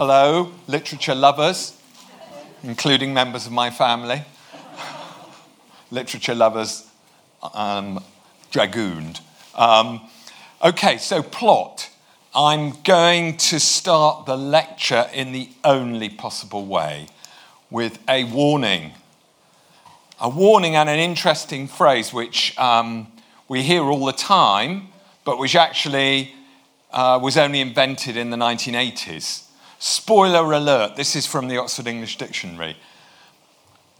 Hello, literature lovers, including members of my family. literature lovers um, dragooned. Um, okay, so plot. I'm going to start the lecture in the only possible way with a warning. A warning and an interesting phrase which um, we hear all the time, but which actually uh, was only invented in the 1980s. Spoiler alert, this is from the Oxford English Dictionary.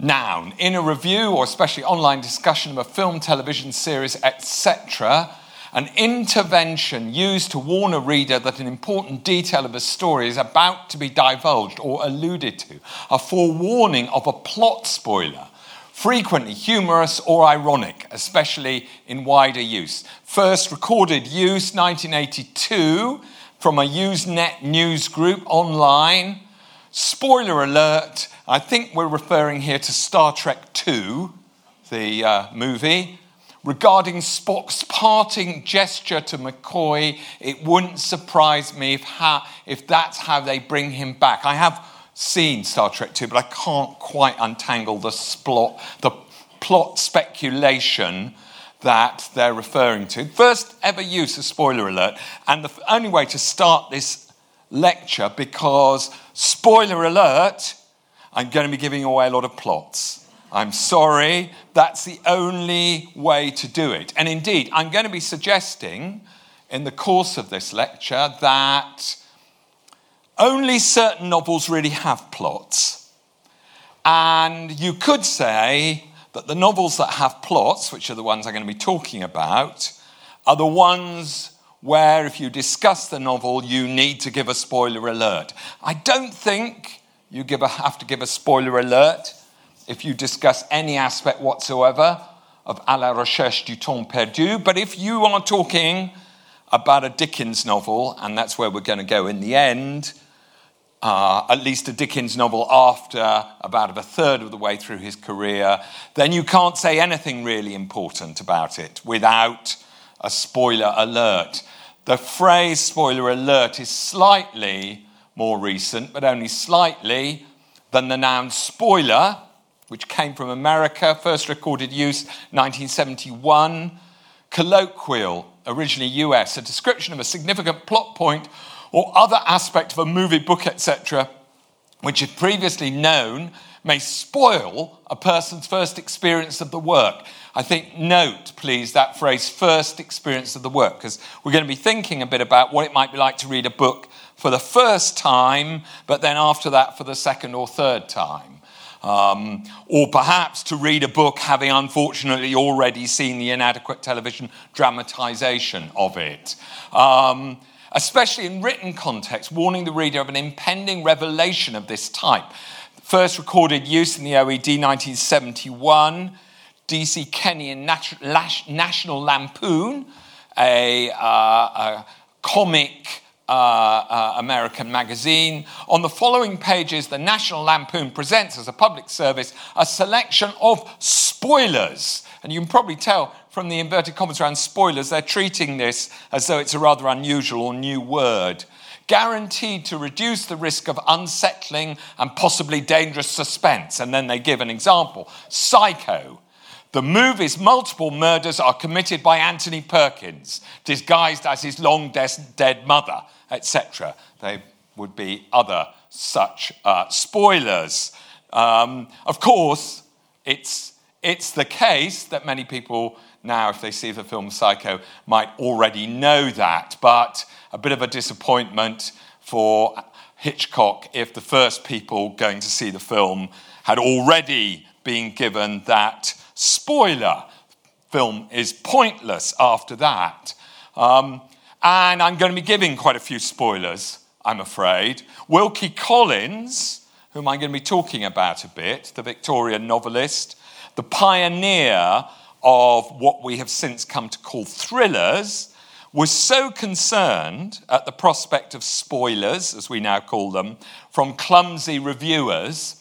Noun, in a review or especially online discussion of a film, television series, etc., an intervention used to warn a reader that an important detail of a story is about to be divulged or alluded to, a forewarning of a plot spoiler frequently humorous or ironic, especially in wider use. First recorded use 1982 from a Usenet news group online. Spoiler alert, I think we're referring here to Star Trek II, the uh, movie. Regarding Spock's parting gesture to McCoy, it wouldn't surprise me if, if that's how they bring him back. I have seen Star Trek II, but I can't quite untangle the, splot, the plot speculation that they're referring to. First ever use of spoiler alert, and the only way to start this lecture, because spoiler alert, I'm going to be giving away a lot of plots. I'm sorry, that's the only way to do it. And indeed, I'm going to be suggesting in the course of this lecture that only certain novels really have plots. And you could say that the novels that have plots, which are the ones I'm going to be talking about, are the ones where if you discuss the novel, you need to give a spoiler alert. I don't think you a, have to give a spoiler alert if you discuss any aspect whatsoever of À la recherche du temps perdu, but if you are talking about a Dickens novel, and that's where we're going to go in the end, uh, at least a Dickens novel after about a third of the way through his career, then you can't say anything really important about it without a spoiler alert. The phrase spoiler alert is slightly more recent, but only slightly, than the noun spoiler, which came from America, first recorded use 1971. Colloquial, originally US, a description of a significant plot point or other aspect of a movie, book, etc., which is previously known, may spoil a person's first experience of the work. I think, note, please, that phrase, first experience of the work, because we're going to be thinking a bit about what it might be like to read a book for the first time, but then after that for the second or third time. Um, or perhaps to read a book having unfortunately already seen the inadequate television dramatization of it. Um, especially in written context, warning the reader of an impending revelation of this type. First recorded use in the OED 1971, DC Kenney and National Lampoon, a, uh, a comic uh, uh, American magazine. On the following pages, the National Lampoon presents as a public service a selection of spoilers. And you can probably tell from the inverted commas around spoilers, they're treating this as though it's a rather unusual or new word. Guaranteed to reduce the risk of unsettling and possibly dangerous suspense. And then they give an example Psycho. The movie's multiple murders are committed by Anthony Perkins, disguised as his long dead mother, etc. They would be other such uh, spoilers. Um, of course, it's, it's the case that many people now, if they see the film Psycho, might already know that. But a bit of a disappointment for Hitchcock if the first people going to see the film had already been given that spoiler. Film is pointless after that. Um, and I'm going to be giving quite a few spoilers, I'm afraid. Wilkie Collins, whom I'm going to be talking about a bit, the Victorian novelist, the pioneer of what we have since come to call thrillers, was so concerned at the prospect of spoilers, as we now call them, from clumsy reviewers,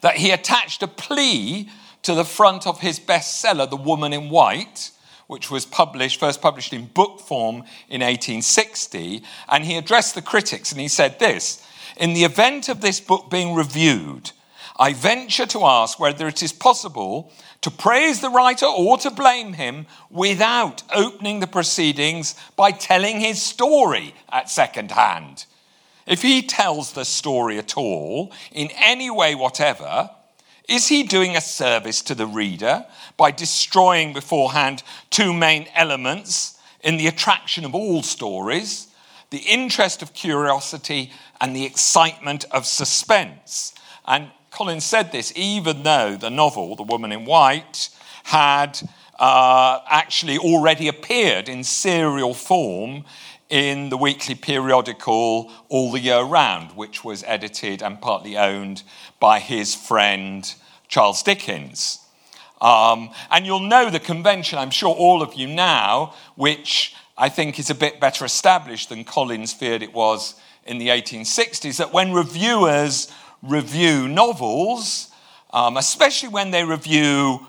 that he attached a plea to the front of his bestseller, The Woman in White, which was published, first published in book form in 1860. And he addressed the critics and he said this In the event of this book being reviewed, I venture to ask whether it is possible to praise the writer or to blame him without opening the proceedings by telling his story at second hand. If he tells the story at all, in any way whatever, is he doing a service to the reader by destroying beforehand two main elements in the attraction of all stories the interest of curiosity and the excitement of suspense? And Collins said this even though the novel, The Woman in White, had uh, actually already appeared in serial form in the weekly periodical All the Year Round, which was edited and partly owned by his friend Charles Dickens. Um, and you'll know the convention, I'm sure all of you now, which I think is a bit better established than Collins feared it was in the 1860s, that when reviewers review novels, um, especially when they review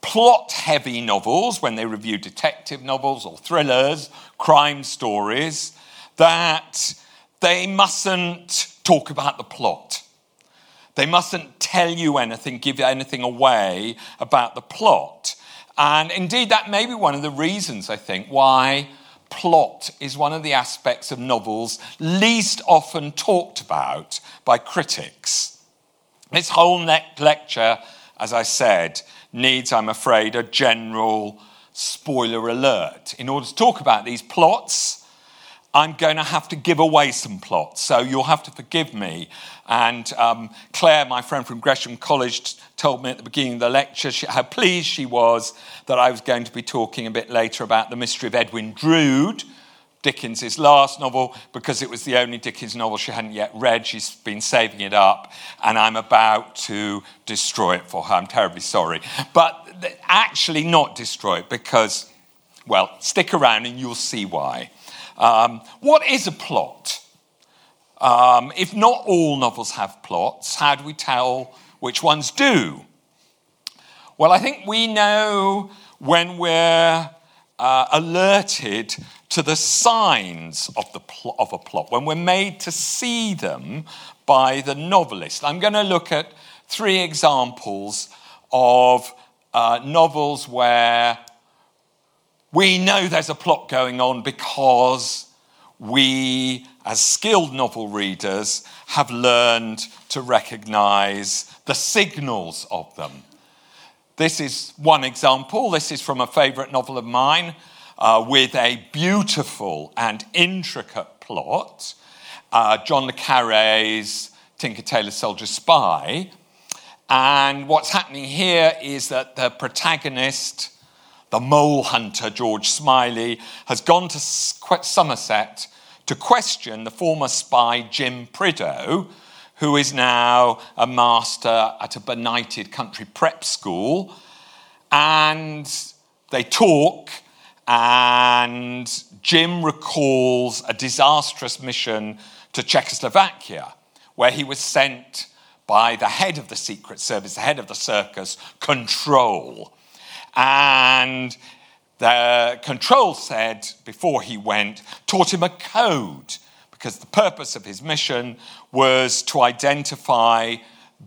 plot heavy novels, when they review detective novels or thrillers, crime stories, that they mustn't talk about the plot. They mustn't tell you anything, give you anything away about the plot. And indeed, that may be one of the reasons, I think, why plot is one of the aspects of novels least often talked about by critics. This whole lecture, as I said, needs, I'm afraid, a general spoiler alert. In order to talk about these plots, I'm going to have to give away some plots, so you'll have to forgive me. And um, Claire, my friend from Gresham College, told me at the beginning of the lecture she, how pleased she was that I was going to be talking a bit later about the mystery of Edwin Drood, Dickens's last novel, because it was the only Dickens novel she hadn't yet read. She's been saving it up, and I'm about to destroy it for her. I'm terribly sorry. But actually, not destroy it because, well, stick around and you'll see why. Um, what is a plot? Um, if not all novels have plots, how do we tell which ones do? Well, I think we know when we're uh, alerted to the signs of, the pl- of a plot, when we're made to see them by the novelist. I'm going to look at three examples of uh, novels where we know there's a plot going on because we, as skilled novel readers, have learned to recognize the signals of them. This is one example. This is from a favorite novel of mine uh, with a beautiful and intricate plot. Uh, John le Carre's Tinker Tailor Soldier Spy. And what's happening here is that the protagonist the mole hunter, George Smiley, has gone to Somerset to question the former spy, Jim Prideaux, who is now a master at a benighted country prep school. And they talk, and Jim recalls a disastrous mission to Czechoslovakia, where he was sent by the head of the Secret Service, the head of the circus, Control and the control said before he went, taught him a code because the purpose of his mission was to identify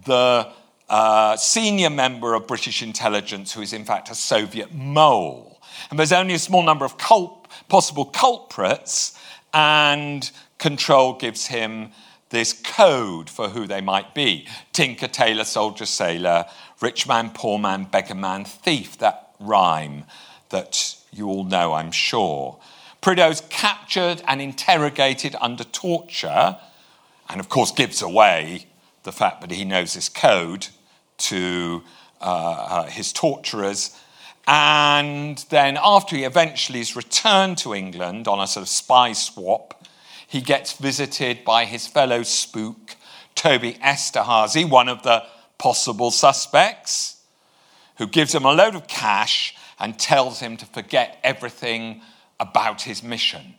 the uh, senior member of British intelligence who is in fact a Soviet mole. And there's only a small number of possible culprits, and control gives him this code for who they might be tinker, tailor, soldier, sailor, rich man, poor man, beggar man, thief, that rhyme that you all know, I'm sure. Prideaux's captured and interrogated under torture, and of course gives away the fact that he knows this code to uh, uh, his torturers. And then, after he eventually is returned to England on a sort of spy swap, he gets visited by his fellow spook, Toby Esterhazy, one of the possible suspects, who gives him a load of cash and tells him to forget everything about his mission.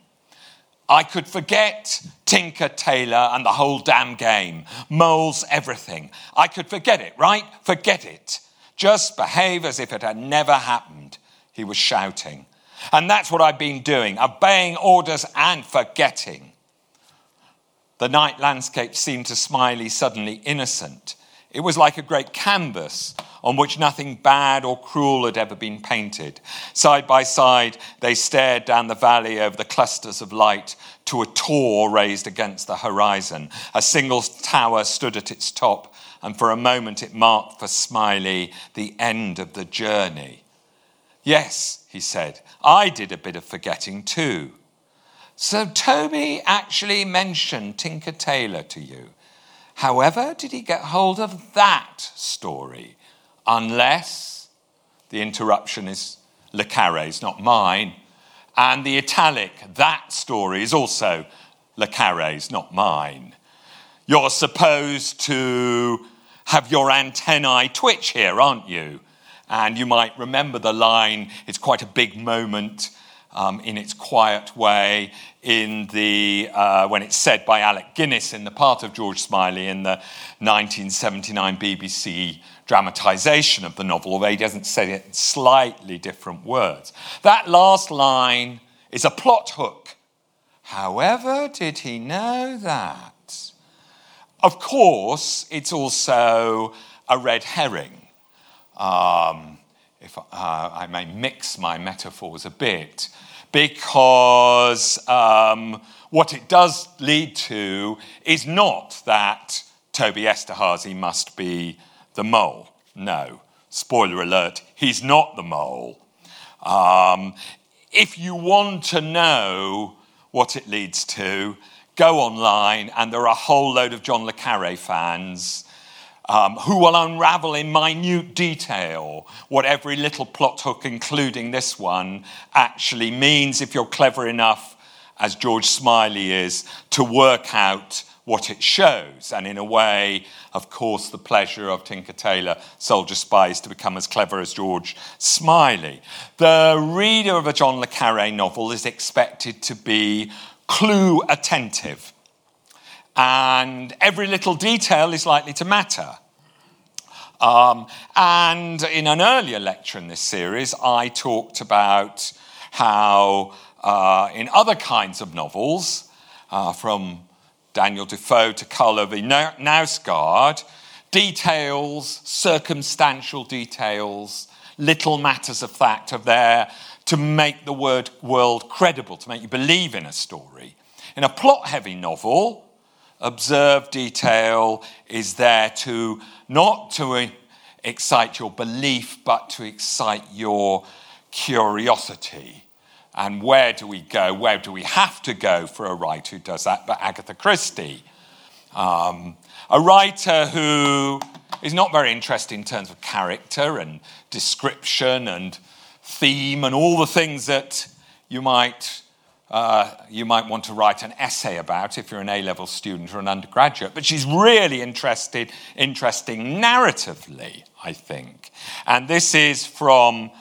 I could forget Tinker Tailor and the whole damn game, moles, everything. I could forget it, right? Forget it. Just behave as if it had never happened, he was shouting. And that's what I've been doing, obeying orders and forgetting. The night landscape seemed to Smiley suddenly innocent. It was like a great canvas on which nothing bad or cruel had ever been painted. Side by side, they stared down the valley over the clusters of light to a tor raised against the horizon. A single tower stood at its top, and for a moment it marked for Smiley the end of the journey. Yes, he said, I did a bit of forgetting too. So Toby actually mentioned Tinker Tailor to you. However, did he get hold of that story? Unless the interruption is Le Carre's, not mine. And the italic, that story, is also Le Carre's, not mine. You're supposed to have your antennae twitch here, aren't you? And you might remember the line, it's quite a big moment um, in its quiet way in the, uh, when it's said by Alec Guinness in the part of George Smiley in the 1979 BBC dramatisation of the novel, although he doesn't say it in slightly different words. That last line is a plot hook. However, did he know that? Of course, it's also a red herring. Um, if uh, I may mix my metaphors a bit, because um, what it does lead to is not that Toby Esterhazy must be the mole. No, spoiler alert, he's not the mole. Um, if you want to know what it leads to, go online, and there are a whole load of John Le Carre fans um, who will unravel in minute detail what every little plot hook, including this one, actually means if you're clever enough, as George Smiley is, to work out what it shows. And in a way, of course, the pleasure of Tinker Tailor, Soldier Spy, is to become as clever as George Smiley. The reader of a John Le Carre novel is expected to be clue attentive and every little detail is likely to matter. Um, and in an earlier lecture in this series, I talked about how uh, in other kinds of novels, uh, from Daniel Defoe to Karl Ove Knausgaard, details, circumstantial details, little matters of fact are there to make the word world credible, to make you believe in a story. In a plot heavy novel, observed detail is there to not to excite your belief, but to excite your curiosity. And where do we go? Where do we have to go for a writer who does that? But Agatha Christie, um, a writer who is not very interested in terms of character and description and theme and all the things that you might uh, you might want to write an essay about if you're an A level student or an undergraduate. But she's really interested, interesting narratively, I think. And this is from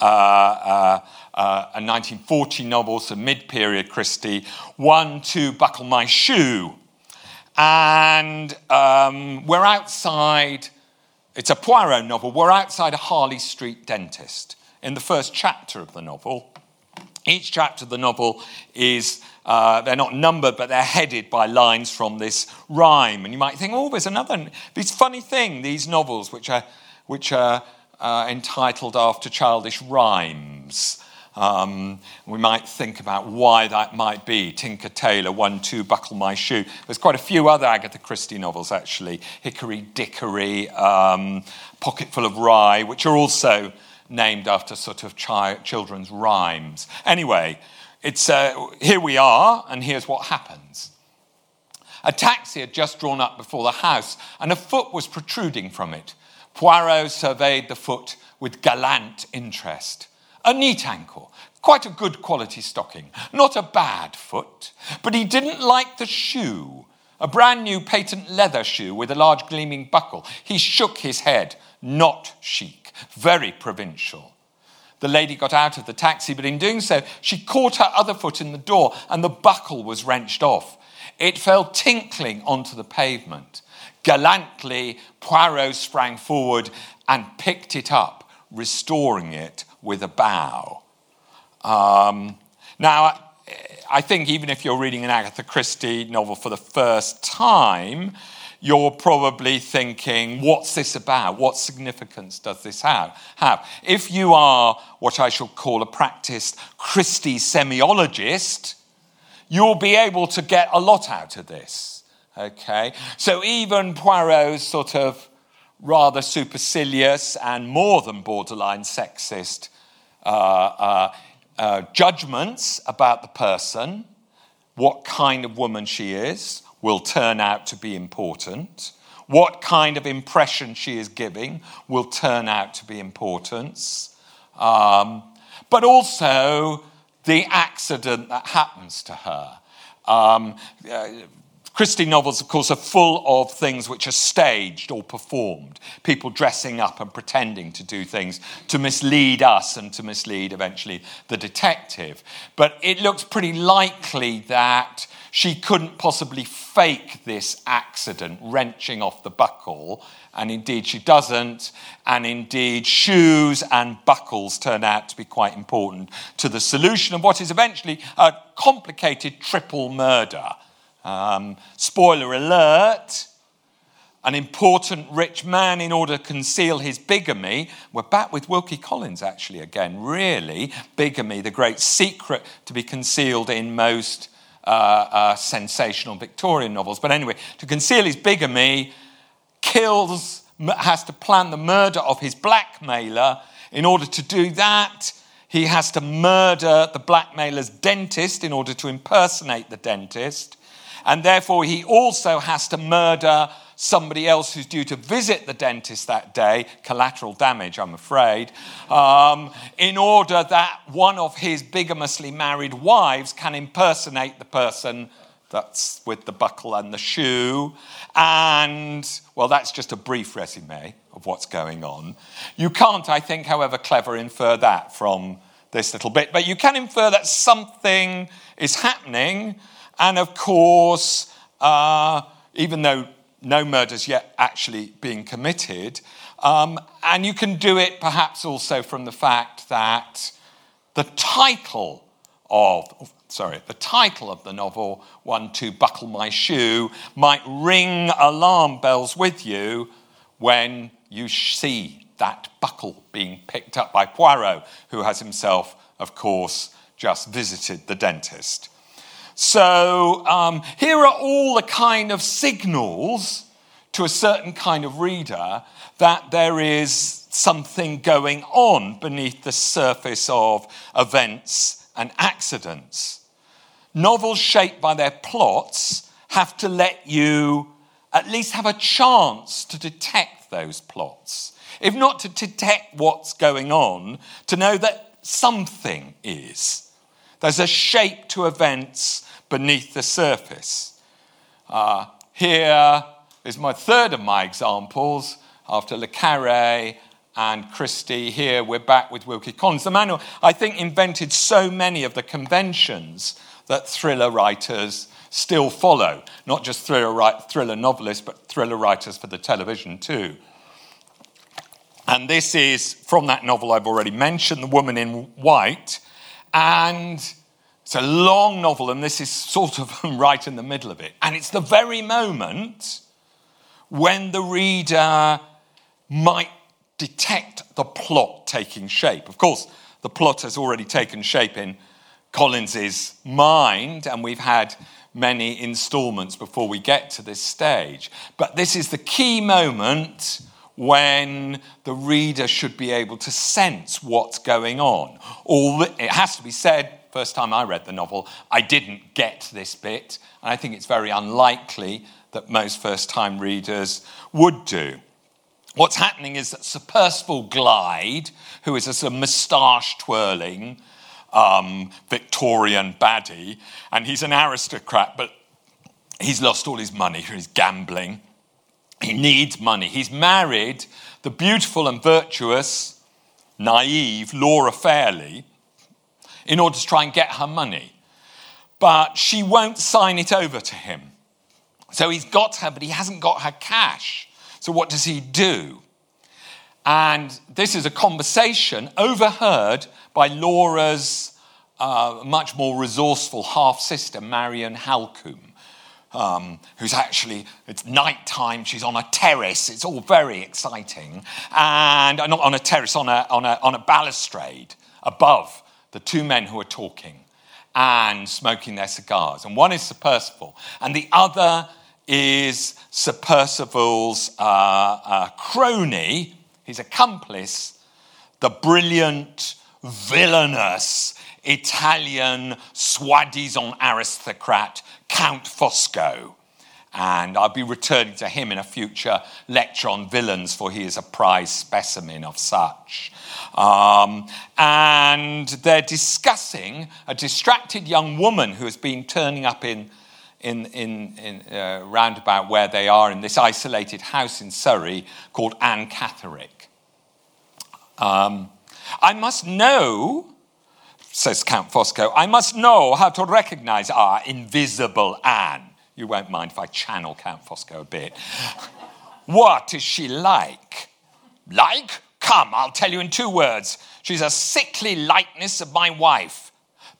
uh, uh, uh a 1940 novel, so mid period Christie, One, Two, Buckle My Shoe. And um, we're outside, it's a Poirot novel, we're outside a Harley Street dentist in the first chapter of the novel. Each chapter of the novel is, uh, they're not numbered, but they're headed by lines from this rhyme. And you might think, oh, there's another, this funny thing, these novels, which are, which are uh, entitled after childish rhymes. Um, we might think about why that might be. Tinker Tailor, One, Two, Buckle My Shoe. There's quite a few other Agatha Christie novels, actually. Hickory Dickory, um, Pocketful of Rye, which are also named after sort of chi- children's rhymes. Anyway, it's, uh, here we are, and here's what happens. A taxi had just drawn up before the house, and a foot was protruding from it. Poirot surveyed the foot with gallant interest. A neat ankle, quite a good quality stocking, not a bad foot, but he didn't like the shoe. A brand new patent leather shoe with a large gleaming buckle. He shook his head. Not chic very provincial. The lady got out of the taxi, but in doing so, she caught her other foot in the door and the buckle was wrenched off. It fell tinkling onto the pavement. Gallantly, Poirot sprang forward and picked it up, restoring it with a bow. Um, now, I think even if you're reading an Agatha Christie novel for the first time, you're probably thinking, what's this about? What significance does this have? If you are what I shall call a practiced Christie semiologist, you'll be able to get a lot out of this. Okay? So even Poirot's sort of rather supercilious and more than borderline sexist uh, uh, uh, judgments about the person, what kind of woman she is, will turn out to be important. What kind of impression she is giving will turn out to be important. Um, but also the accident that happens to her. Um, uh, Christie novels, of course, are full of things which are staged or performed. People dressing up and pretending to do things to mislead us and to mislead eventually the detective. But it looks pretty likely that she couldn't possibly fake this accident, wrenching off the buckle, and indeed she doesn't. And indeed, shoes and buckles turn out to be quite important to the solution of what is eventually a complicated triple murder. Um, spoiler alert an important rich man in order to conceal his bigamy. We're back with Wilkie Collins, actually, again. Really, bigamy, the great secret to be concealed in most uh, uh, sensational Victorian novels. But anyway, to conceal his bigamy, kills, has to plan the murder of his blackmailer. In order to do that, he has to murder the blackmailer's dentist in order to impersonate the dentist. And therefore, he also has to murder somebody else who's due to visit the dentist that day, collateral damage, I'm afraid, um, in order that one of his bigamously married wives can impersonate the person that's with the buckle and the shoe. And, well, that's just a brief resume of what's going on. You can't, I think, however clever, infer that from this little bit, but you can infer that something is happening. And of course, uh, even though no murders yet actually being committed. Um, and you can do it perhaps also from the fact that the title of, sorry, the title of the novel, One, Two, Buckle My Shoe, might ring alarm bells with you when you see that buckle being picked up by Poirot, who has himself, of course, just visited the dentist. So um, here are all the kind of signals to a certain kind of reader that there is something going on beneath the surface of events and accidents. Novels shaped by their plots have to let you at least have a chance to detect those plots. If not to detect what's going on, to know that something is. There's a shape to events beneath the surface. Uh, here is my third of my examples after Le Carre and Christie. Here we're back with Wilkie Collins. The man who I think invented so many of the conventions that thriller writers still follow. Not just thriller, thriller novelists, but thriller writers for the television too. And this is from that novel I've already mentioned, The Woman in White. And it's a long novel, and this is sort of right in the middle of it. And it's the very moment when the reader might detect the plot taking shape. Of course, the plot has already taken shape in Collins's mind, and we've had many installments before we get to this stage. But this is the key moment when the reader should be able to sense what's going on. Or it has to be said first time I read the novel, I didn't get this bit. And I think it's very unlikely that most first time readers would do. What's happening is that Sir Percival Glyde, who is a sort of moustache twirling um, Victorian baddie, and he's an aristocrat, but he's lost all his money, he's gambling. He needs money. He's married the beautiful and virtuous, naive Laura Fairlie, in order to try and get her money. But she won't sign it over to him. So he's got her, but he hasn't got her cash. So what does he do? And this is a conversation overheard by Laura's uh, much more resourceful half sister, Marian Halcombe. Um, who's actually, it's nighttime, she's on a terrace, it's all very exciting. And uh, not on a terrace, on a, on, a, on a balustrade above the two men who are talking and smoking their cigars. And one is Sir Percival, and the other is Sir Percival's uh, uh, crony, his accomplice, the brilliant, villainous Italian soi-disant aristocrat, Count Fosco. And I'll be returning to him in a future lecture on villains, for he is a prize specimen of such. Um, and they're discussing a distracted young woman who has been turning up in, in, in, in uh, roundabout where they are in this isolated house in Surrey called Anne Catherick. Um, I must know, says Count Fosco, I must know how to recognize our invisible Anne. You won't mind if I channel Count Fosco a bit. what is she like? Like? Come, I'll tell you in two words. She's a sickly likeness of my wife.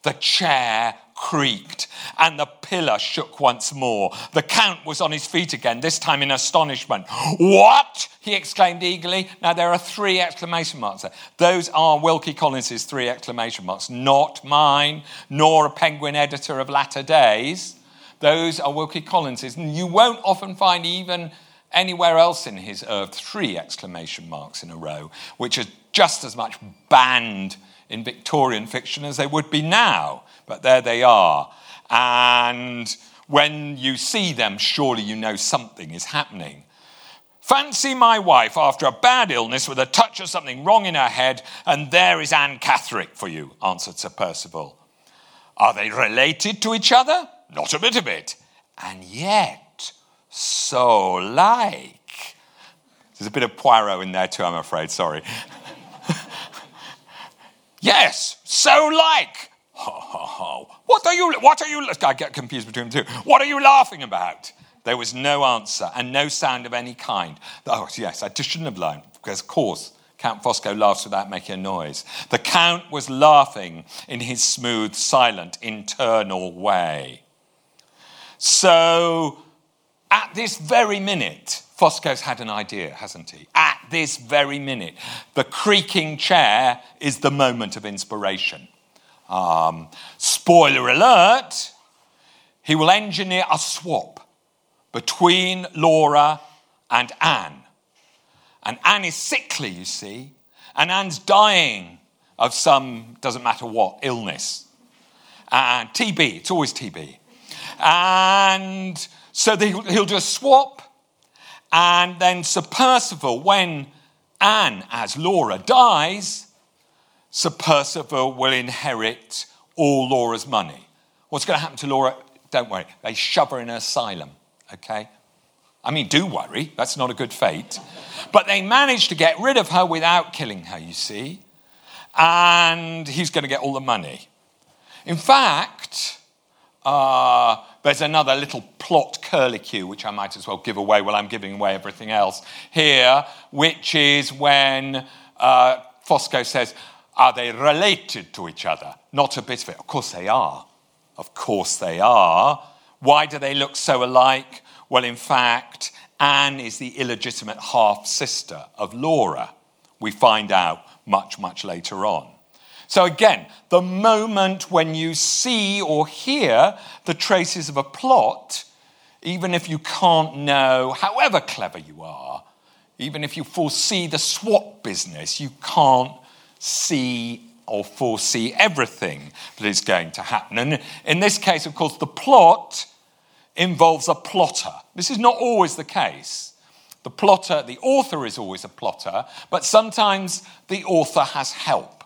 The chair creaked and the pillar shook once more. The Count was on his feet again, this time in astonishment. What? he exclaimed eagerly. Now, there are three exclamation marks there. Those are Wilkie Collins's three exclamation marks, not mine, nor a Penguin editor of latter days. Those are Wilkie Collins's. and You won't often find even anywhere else in his oeuvre three exclamation marks in a row, which are just as much banned in Victorian fiction as they would be now. But there they are. And when you see them, surely you know something is happening. Fancy my wife after a bad illness with a touch of something wrong in her head, and there is Anne Catherick for you, answered Sir Percival. Are they related to each other? Not a bit of it. And yet, so like. There's a bit of Poirot in there too, I'm afraid, sorry. yes, so like. Ho, ho, ho. What are you, what are you, I get confused between the two. What are you laughing about? There was no answer and no sound of any kind. Oh, yes, I just shouldn't have learned, because of course, Count Fosco laughs without making a noise. The Count was laughing in his smooth, silent, internal way. So at this very minute, Fosco's had an idea, hasn't he? At this very minute, the creaking chair is the moment of inspiration. Um, spoiler alert, he will engineer a swap between Laura and Anne. And Anne is sickly, you see, and Anne's dying of some, doesn't matter what, illness. And TB, it's always TB. And so he'll, he'll a swap, and then Sir Percival, when Anne, as Laura, dies, Sir Percival will inherit all Laura's money. What's going to happen to Laura? Don't worry. They shove her in an asylum, okay? I mean, do worry. That's not a good fate. But they manage to get rid of her without killing her, you see. And he's going to get all the money. In fact, uh, there's another little plot curlicue, which I might as well give away while I'm giving away everything else here, which is when uh, Fosco says, Are they related to each other? Not a bit of it. Of course they are. Of course they are. Why do they look so alike? Well, in fact, Anne is the illegitimate half sister of Laura. We find out much, much later on. So, again, the moment when you see or hear the traces of a plot, even if you can't know, however clever you are, even if you foresee the swap business, you can't see or foresee everything that is going to happen. And in this case, of course, the plot involves a plotter. This is not always the case. The plotter, the author is always a plotter, but sometimes the author has help.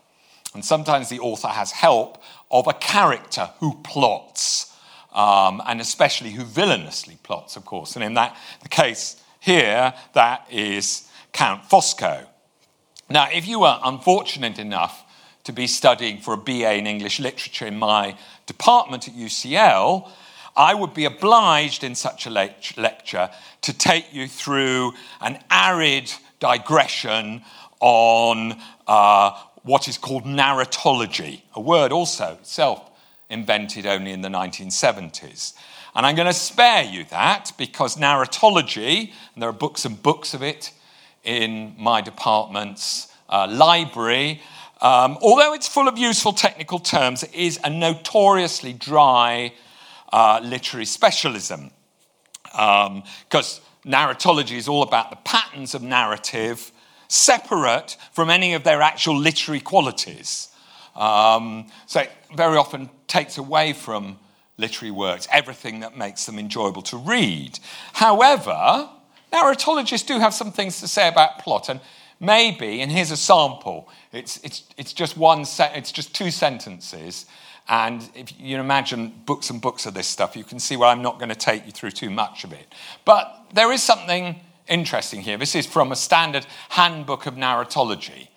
And sometimes the author has help of a character who plots, um, and especially who villainously plots, of course. And in that the case here, that is Count Fosco. Now, if you were unfortunate enough to be studying for a BA in English literature in my department at UCL, I would be obliged in such a lecture to take you through an arid digression on uh, what is called narratology, a word also itself invented only in the 1970s. And I'm going to spare you that because narratology, and there are books and books of it in my department's uh, library, um, although it's full of useful technical terms, it is a notoriously dry uh, literary specialism. Because um, narratology is all about the patterns of narrative separate from any of their actual literary qualities. Um, so it very often takes away from literary works everything that makes them enjoyable to read. However, narratologists do have some things to say about plot, and maybe, and here's a sample. It's, it's, it's just one se- it's just two sentences. And if you imagine books and books of this stuff, you can see why I'm not going to take you through too much of it. But there is something interesting here. This is from a standard handbook of narratology.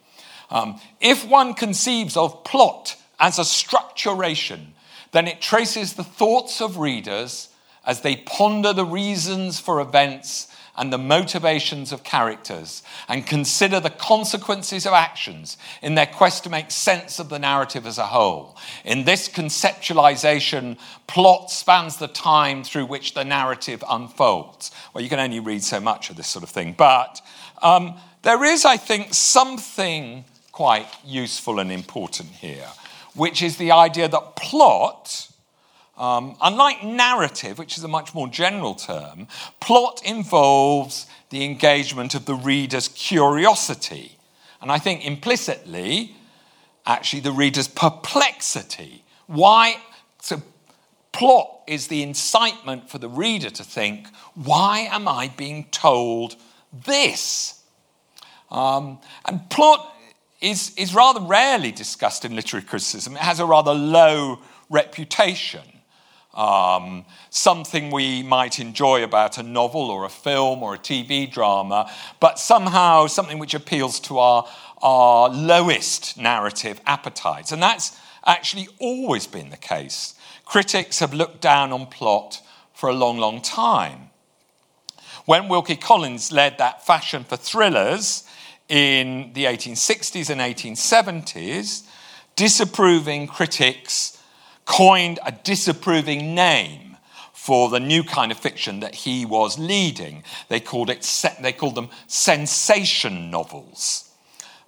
Um, if one conceives of plot as a structuration, then it traces the thoughts of readers as they ponder the reasons for events and the motivations of characters and consider the consequences of actions in their quest to make sense of the narrative as a whole. In this conceptualization, plot spans the time through which the narrative unfolds. Well, you can only read so much of this sort of thing, but um, there is, I think, something quite useful and important here, which is the idea that plot um, unlike narrative, which is a much more general term, plot involves the engagement of the reader's curiosity. And I think implicitly, actually, the reader's perplexity. Why? So, plot is the incitement for the reader to think, why am I being told this? Um, and plot is, is rather rarely discussed in literary criticism. It has a rather low reputation um, something we might enjoy about a novel or a film or a TV drama, but somehow something which appeals to our, our lowest narrative appetites. And that's actually always been the case. Critics have looked down on plot for a long, long time. When Wilkie Collins led that fashion for thrillers in the 1860s and 1870s, disapproving critics coined a disapproving name for the new kind of fiction that he was leading. They called, it, they called them sensation novels.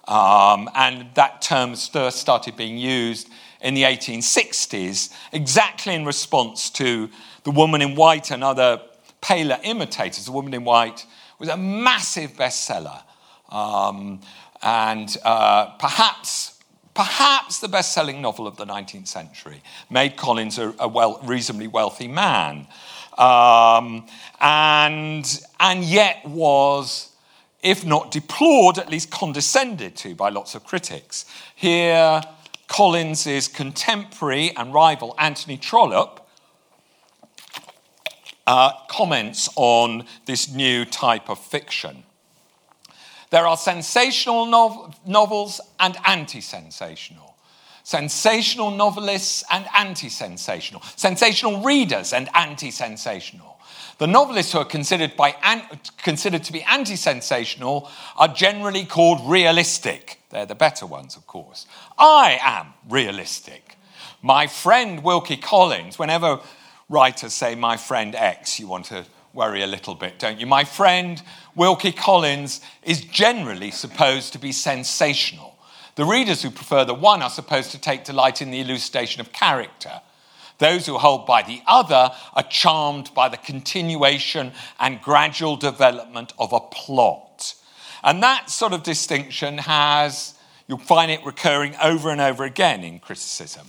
Um, and that term first started being used in the 1860s, exactly in response to The Woman in White and other paler imitators. The Woman in White was a massive bestseller. Um, and uh, perhaps perhaps the best selling novel of the 19th century, made Collins a, a well, reasonably wealthy man. Um, and, and yet was, if not deplored, at least condescended to by lots of critics. Here, Collins's contemporary and rival Anthony Trollope uh, comments on this new type of fiction. There are sensational nov- novels and anti sensational. Sensational novelists and anti sensational. Sensational readers and anti sensational. The novelists who are considered, by an- considered to be anti sensational are generally called realistic. They're the better ones, of course. I am realistic. My friend Wilkie Collins, whenever writers say my friend X, you want to worry a little bit, don't you? My friend Wilkie Collins is generally supposed to be sensational. The readers who prefer the one are supposed to take delight in the elucidation of character. Those who hold by the other are charmed by the continuation and gradual development of a plot. And that sort of distinction has, you'll find it recurring over and over again in criticism.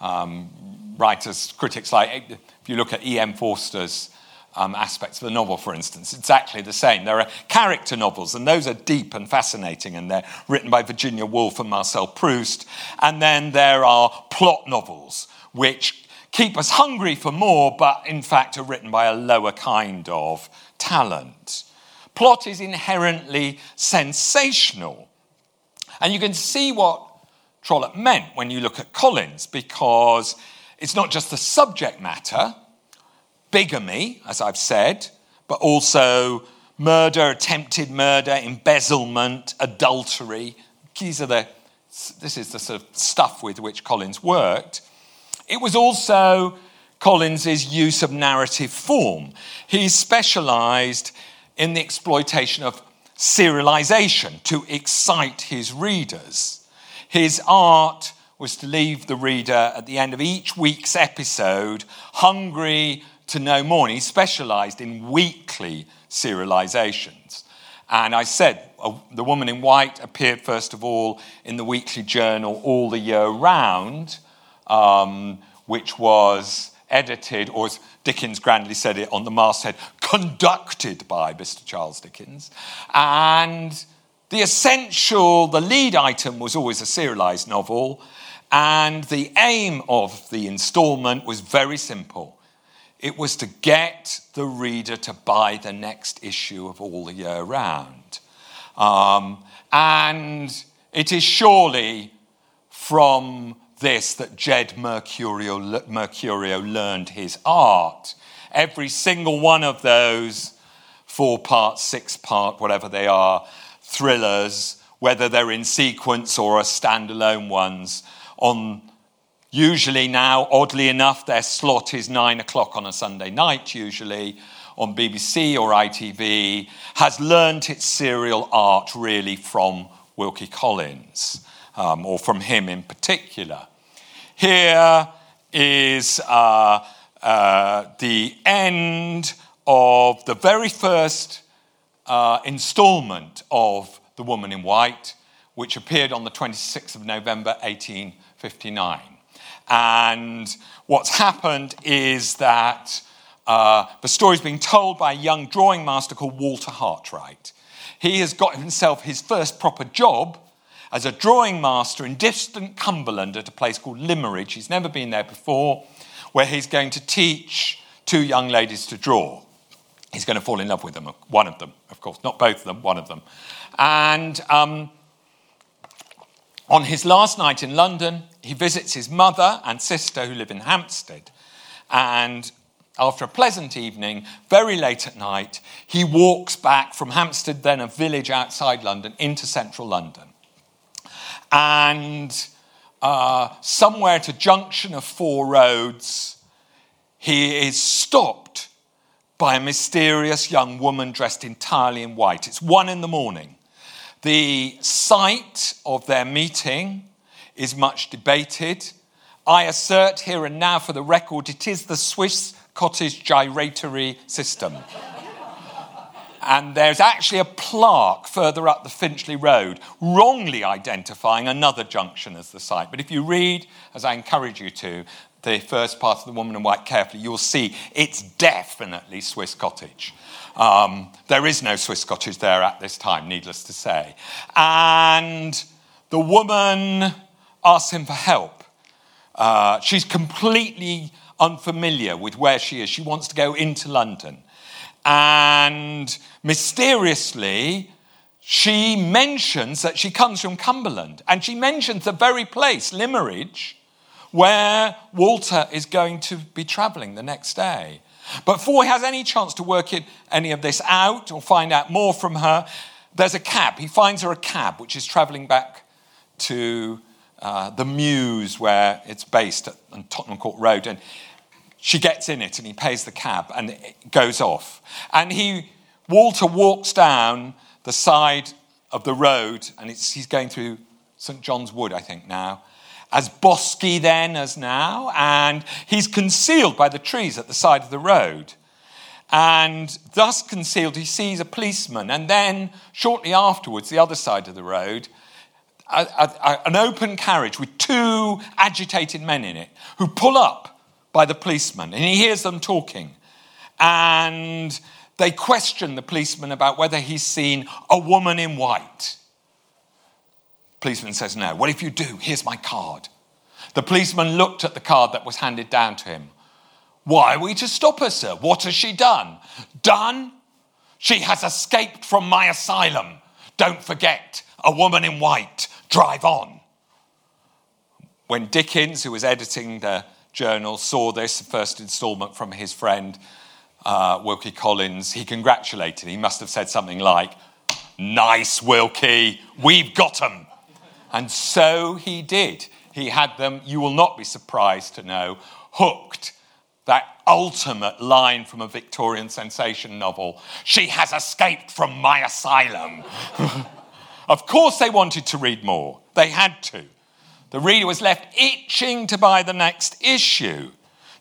Um, writers, critics like, if you look at E.M. Forster's um, aspects of the novel, for instance. Exactly the same. There are character novels, and those are deep and fascinating, and they're written by Virginia Woolf and Marcel Proust. And then there are plot novels, which keep us hungry for more, but in fact are written by a lower kind of talent. Plot is inherently sensational. And you can see what Trollope meant when you look at Collins, because it's not just the subject matter bigamy, as I've said, but also murder, attempted murder, embezzlement, adultery. These are the this is the sort of stuff with which Collins worked. It was also Collins's use of narrative form. He specialized in the exploitation of serialization to excite his readers. His art was to leave the reader at the end of each week's episode hungry to know more. And he specialized in weekly serializations. And I said, uh, The Woman in White appeared first of all in the weekly journal All the Year Round, um, which was edited, or as Dickens grandly said it on the masthead, conducted by Mr. Charles Dickens. And the essential, the lead item was always a serialized novel, and the aim of the installment was very simple. It was to get the reader to buy the next issue of All the Year Round. Um, and it is surely from this that Jed Mercurio, Mercurio learned his art. Every single one of those four part, six part, whatever they are, thrillers, whether they're in sequence or are standalone ones, on usually now, oddly enough, their slot is nine o'clock on a Sunday night, usually on BBC or ITV, has learnt its serial art really from Wilkie Collins, um, or from him in particular. Here is uh, uh, the end of the very first uh, installment of The Woman in White, which appeared on the 26th of November 1859. And what's happened is that uh, the is being told by a young drawing master called Walter Hartright. He has got himself his first proper job as a drawing master in distant Cumberland at a place called Limmeridge. He's never been there before, where he's going to teach two young ladies to draw. He's going to fall in love with them, one of them, of course, not both of them, one of them. And um, on his last night in London, he visits his mother and sister who live in Hampstead. And after a pleasant evening, very late at night, he walks back from Hampstead, then a village outside London, into central London and uh, somewhere at a junction of four roads, he is stopped by a mysterious young woman dressed entirely in white. It's one in the morning. The site of their meeting is much debated. I assert here and now for the record it is the Swiss cottage gyratory system. And there's actually a plaque further up the Finchley Road, wrongly identifying another junction as the site. But if you read, as I encourage you to, the first part of The Woman in White carefully, you'll see it's definitely Swiss Cottage. Um, there is no Swiss Cottage there at this time, needless to say. And the woman asks him for help. Uh, she's completely unfamiliar with where she is. She wants to go into London. And mysteriously, she mentions that she comes from Cumberland. And she mentions the very place, Limmeridge, where Walter is going to be traveling the next day. But before he has any chance to work it, any of this out or find out more from her, there's a cab. He finds her a cab which is traveling back to uh, the Mews where it's based at, on Tottenham Court Road. And she gets in it and he pays the cab and it goes off. And he, Walter walks down the side of the road and he's going through St. John's Wood, I think, now, as bosky then as now. And he's concealed by the trees at the side of the road. And thus concealed, he sees a policeman. And then, shortly afterwards, the other side of the road, a, a, an open carriage with two agitated men in it who pull up by the policeman, and he hears them talking. And they question the policeman about whether he's seen a woman in white. policeman says, No. What if you do? Here's my card. The policeman looked at the card that was handed down to him. Why are we to stop her, sir? What has she done? Done? She has escaped from my asylum. Don't forget, a woman in white. Drive on. When Dickens, who was editing the Journal saw this first installment from his friend uh, Wilkie Collins. He congratulated. He must have said something like, Nice, Wilkie, we've got him. And so he did. He had them, you will not be surprised to know, hooked. That ultimate line from a Victorian sensation novel She has escaped from my asylum. of course, they wanted to read more. They had to. The reader was left itching to buy the next issue,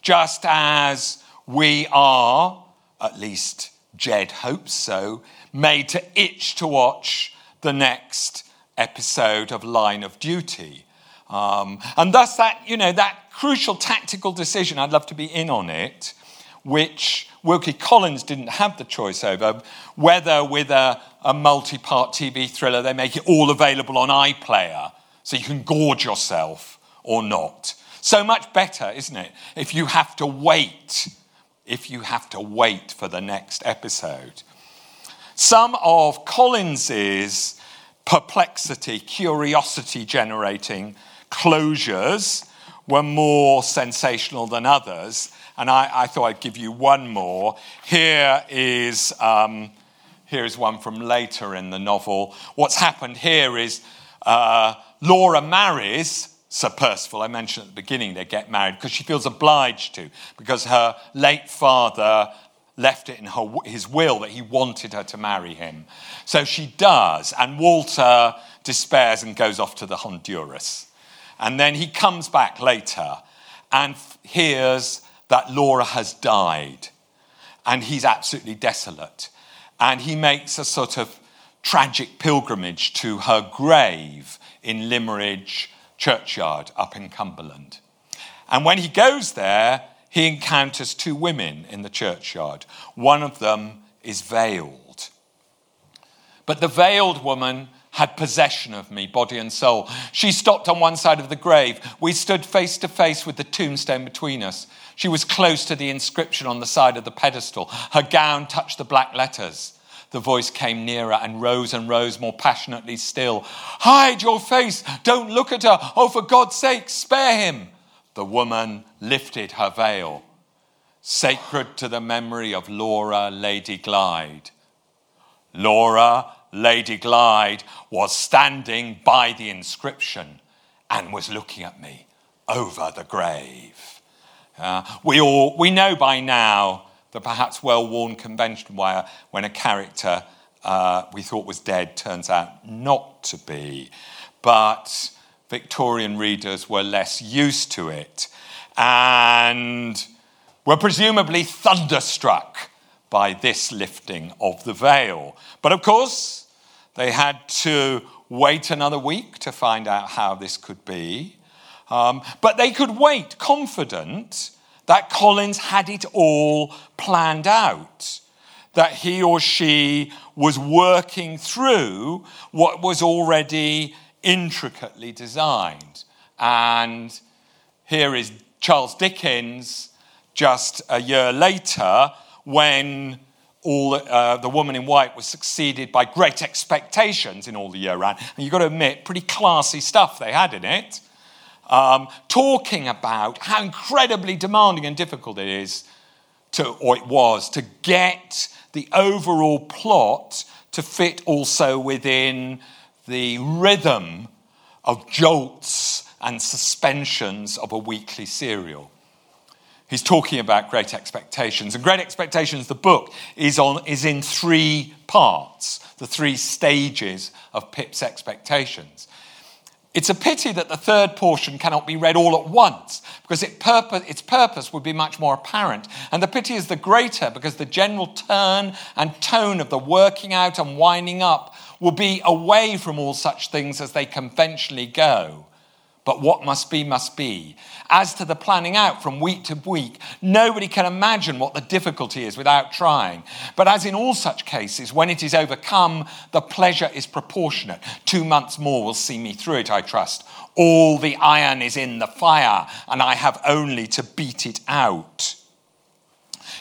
just as we are, at least Jed hopes so, made to itch to watch the next episode of Line of Duty. Um, and thus, that, you know, that crucial tactical decision, I'd love to be in on it, which Wilkie Collins didn't have the choice over, whether with a, a multi part TV thriller they make it all available on iPlayer so you can gorge yourself or not. So much better, isn't it? If you have to wait, if you have to wait for the next episode. Some of Collins's perplexity, curiosity generating closures were more sensational than others. And I, I thought I'd give you one more. Here is, um, here is one from later in the novel. What's happened here is uh, Laura marries Sir Percival. I mentioned at the beginning they get married because she feels obliged to, because her late father left it in her, his will that he wanted her to marry him. So she does, and Walter despairs and goes off to the Honduras. And then he comes back later and hears that Laura has died, and he's absolutely desolate. And he makes a sort of tragic pilgrimage to her grave in Limmeridge churchyard up in Cumberland. And when he goes there, he encounters two women in the churchyard. One of them is veiled. But the veiled woman had possession of me, body and soul. She stopped on one side of the grave. We stood face to face with the tombstone between us. She was close to the inscription on the side of the pedestal. Her gown touched the black letters. The voice came nearer and rose and rose more passionately still. Hide your face. Don't look at her. Oh, for God's sake, spare him. The woman lifted her veil. Sacred to the memory of Laura Lady Glyde. Laura Lady Glyde was standing by the inscription and was looking at me over the grave. Uh, we, all, we know by now the perhaps well worn convention where when a character uh, we thought was dead turns out not to be. But Victorian readers were less used to it and were presumably thunderstruck by this lifting of the veil. But of course, they had to wait another week to find out how this could be. Um, but they could wait confident that Collins had it all planned out, that he or she was working through what was already intricately designed. And here is Charles Dickens just a year later when all uh, the woman in white was succeeded by great expectations in all the year round. And you've got to admit, pretty classy stuff they had in it um, talking about how incredibly demanding and difficult it is to, or it was, to get the overall plot to fit also within the rhythm of jolts and suspensions of a weekly serial. He's talking about Great Expectations. And Great Expectations, the book, is, on, is in three parts, the three stages of Pip's expectations. It's a pity that the third portion cannot be read all at once, because it purpose, its purpose would be much more apparent. And the pity is the greater, because the general turn and tone of the working out and winding up will be away from all such things as they conventionally go. But what must be, must be. As to the planning out from week to week, nobody can imagine what the difficulty is without trying. But as in all such cases, when it is overcome, the pleasure is proportionate. Two months more will see me through it, I trust. All the iron is in the fire, and I have only to beat it out.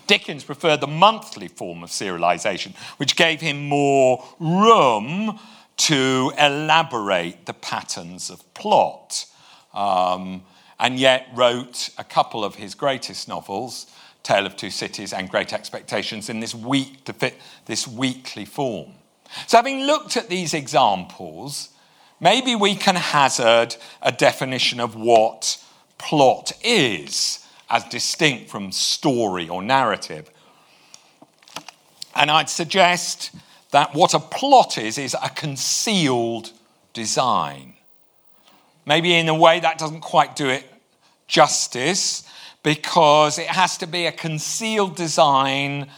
Dickens preferred the monthly form of serialization, which gave him more room to elaborate the patterns of plot um, and yet wrote a couple of his greatest novels, Tale of Two Cities and Great Expectations, in this week to fit this weekly form. So, having looked at these examples, maybe we can hazard a definition of what plot is as distinct from story or narrative. And I'd suggest that what a plot is, is a concealed design. Maybe in a way that doesn't quite do it justice because it has to be a concealed design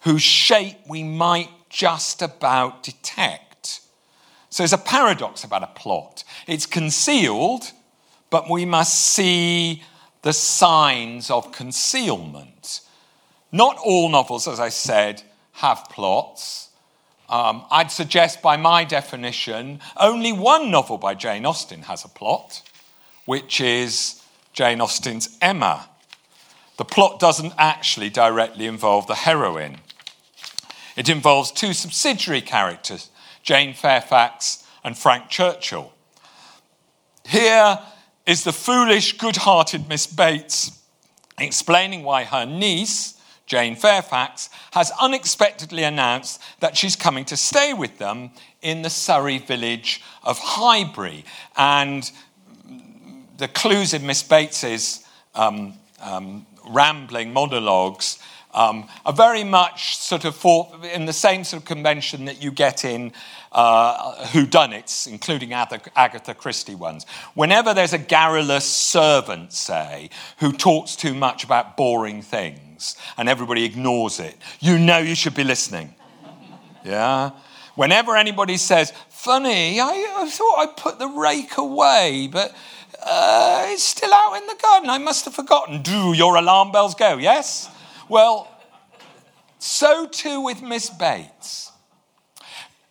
whose shape we might just about detect. So there's a paradox about a plot. It's concealed, but we must see the signs of concealment. Not all novels, as I said, have plots. Um, I'd suggest, by my definition, only one novel by Jane Austen has a plot, which is Jane Austen's Emma. The plot doesn't actually directly involve the heroine. It involves two subsidiary characters, Jane Fairfax and Frank Churchill. Here is the foolish, good hearted Miss Bates explaining why her niece, Jane Fairfax, has unexpectedly announced that she's coming to stay with them in the Surrey village of Highbury. And the clues in Miss Bates's um, um, rambling monologues um, are very much sort of for, in the same sort of convention that you get in uh, whodunits, including Agatha Christie ones. Whenever there's a garrulous servant, say, who talks too much about boring things and everybody ignores it, you know you should be listening. Yeah? Whenever anybody says, funny, I, I thought I put the rake away, but uh, it's still out in the garden. I must have forgotten. Do your alarm bells go? Yes? Well, so too with Miss Bates.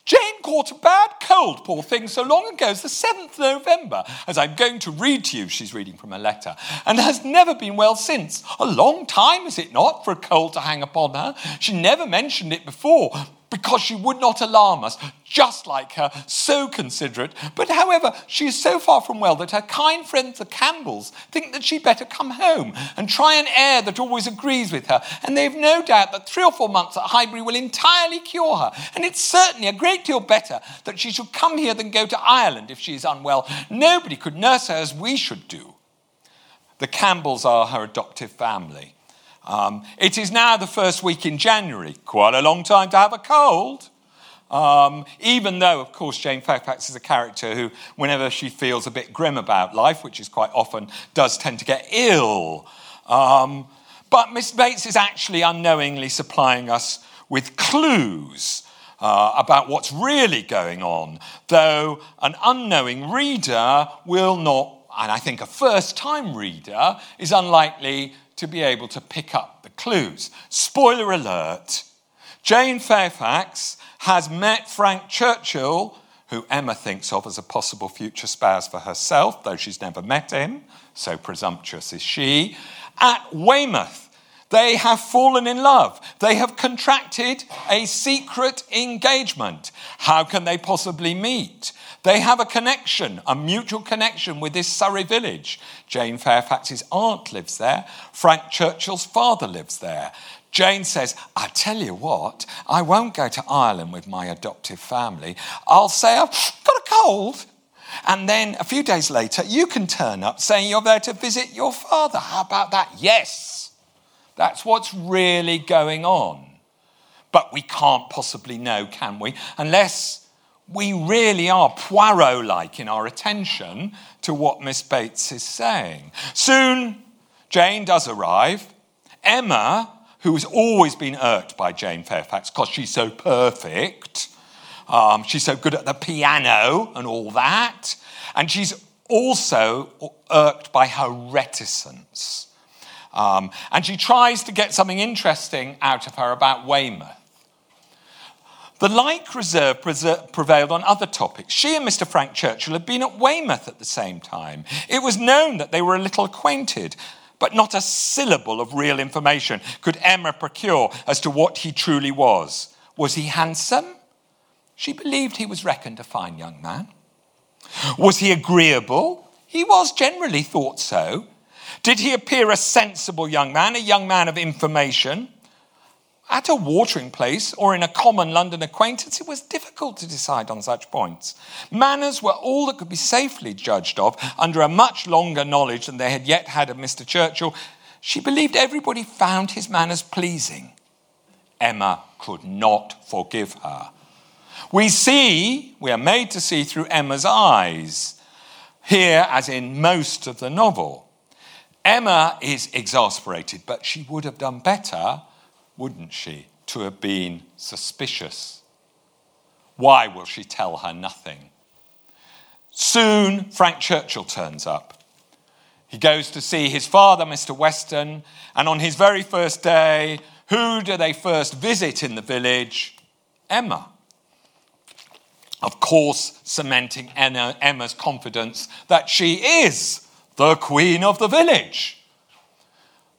Jane caught a bad cold, poor thing, so long ago as the 7th November, as I'm going to read to you, she's reading from a letter, and has never been well since. A long time, is it not, for a cold to hang upon her? She never mentioned it before, because she would not alarm us, just like her, so considerate. But however, she is so far from well that her kind friends, the Campbells, think that she'd better come home and try an air that always agrees with her. And they've no doubt that three or four months at Highbury will entirely cure her. And it's certainly a great deal better that she should come here than go to Ireland if she is unwell. Nobody could nurse her as we should do. The Campbells are her adoptive family. Um, it is now the first week in January, quite a long time to have a cold. Um, even though, of course, Jane Fairfax is a character who, whenever she feels a bit grim about life, which is quite often, does tend to get ill. Um, but Miss Bates is actually unknowingly supplying us with clues uh, about what's really going on, though an unknowing reader will not, and I think a first time reader is unlikely to be able to pick up the clues. Spoiler alert Jane Fairfax has met Frank Churchill, who Emma thinks of as a possible future spouse for herself, though she's never met him, so presumptuous is she, at Weymouth. They have fallen in love. They have contracted a secret engagement. How can they possibly meet? They have a connection, a mutual connection with this Surrey village. Jane Fairfax's aunt lives there. Frank Churchill's father lives there. Jane says, I tell you what, I won't go to Ireland with my adoptive family. I'll say I've got a cold. And then a few days later, you can turn up saying you're there to visit your father. How about that? Yes. That's what's really going on. But we can't possibly know, can we? Unless we really are Poirot like in our attention to what Miss Bates is saying. Soon, Jane does arrive. Emma, who has always been irked by Jane Fairfax because she's so perfect, um, she's so good at the piano and all that, and she's also irked by her reticence. Um, and she tries to get something interesting out of her about Weymouth. The like reserve prevailed on other topics. She and Mr. Frank Churchill had been at Weymouth at the same time. It was known that they were a little acquainted, but not a syllable of real information could Emma procure as to what he truly was. Was he handsome? She believed he was reckoned a fine young man. Was he agreeable? He was generally thought so. Did he appear a sensible young man, a young man of information? at a watering place or in a common London acquaintance, it was difficult to decide on such points. Manners were all that could be safely judged of under a much longer knowledge than they had yet had of Mr. Churchill. She believed everybody found his manners pleasing. Emma could not forgive her. We see, we are made to see through Emma's eyes, here as in most of the novel. Emma is exasperated, but she would have done better wouldn't she, to have been suspicious? Why will she tell her nothing? Soon, Frank Churchill turns up. He goes to see his father, Mr. Weston, and on his very first day, who do they first visit in the village? Emma. Of course, cementing Emma's confidence that she is the queen of the village.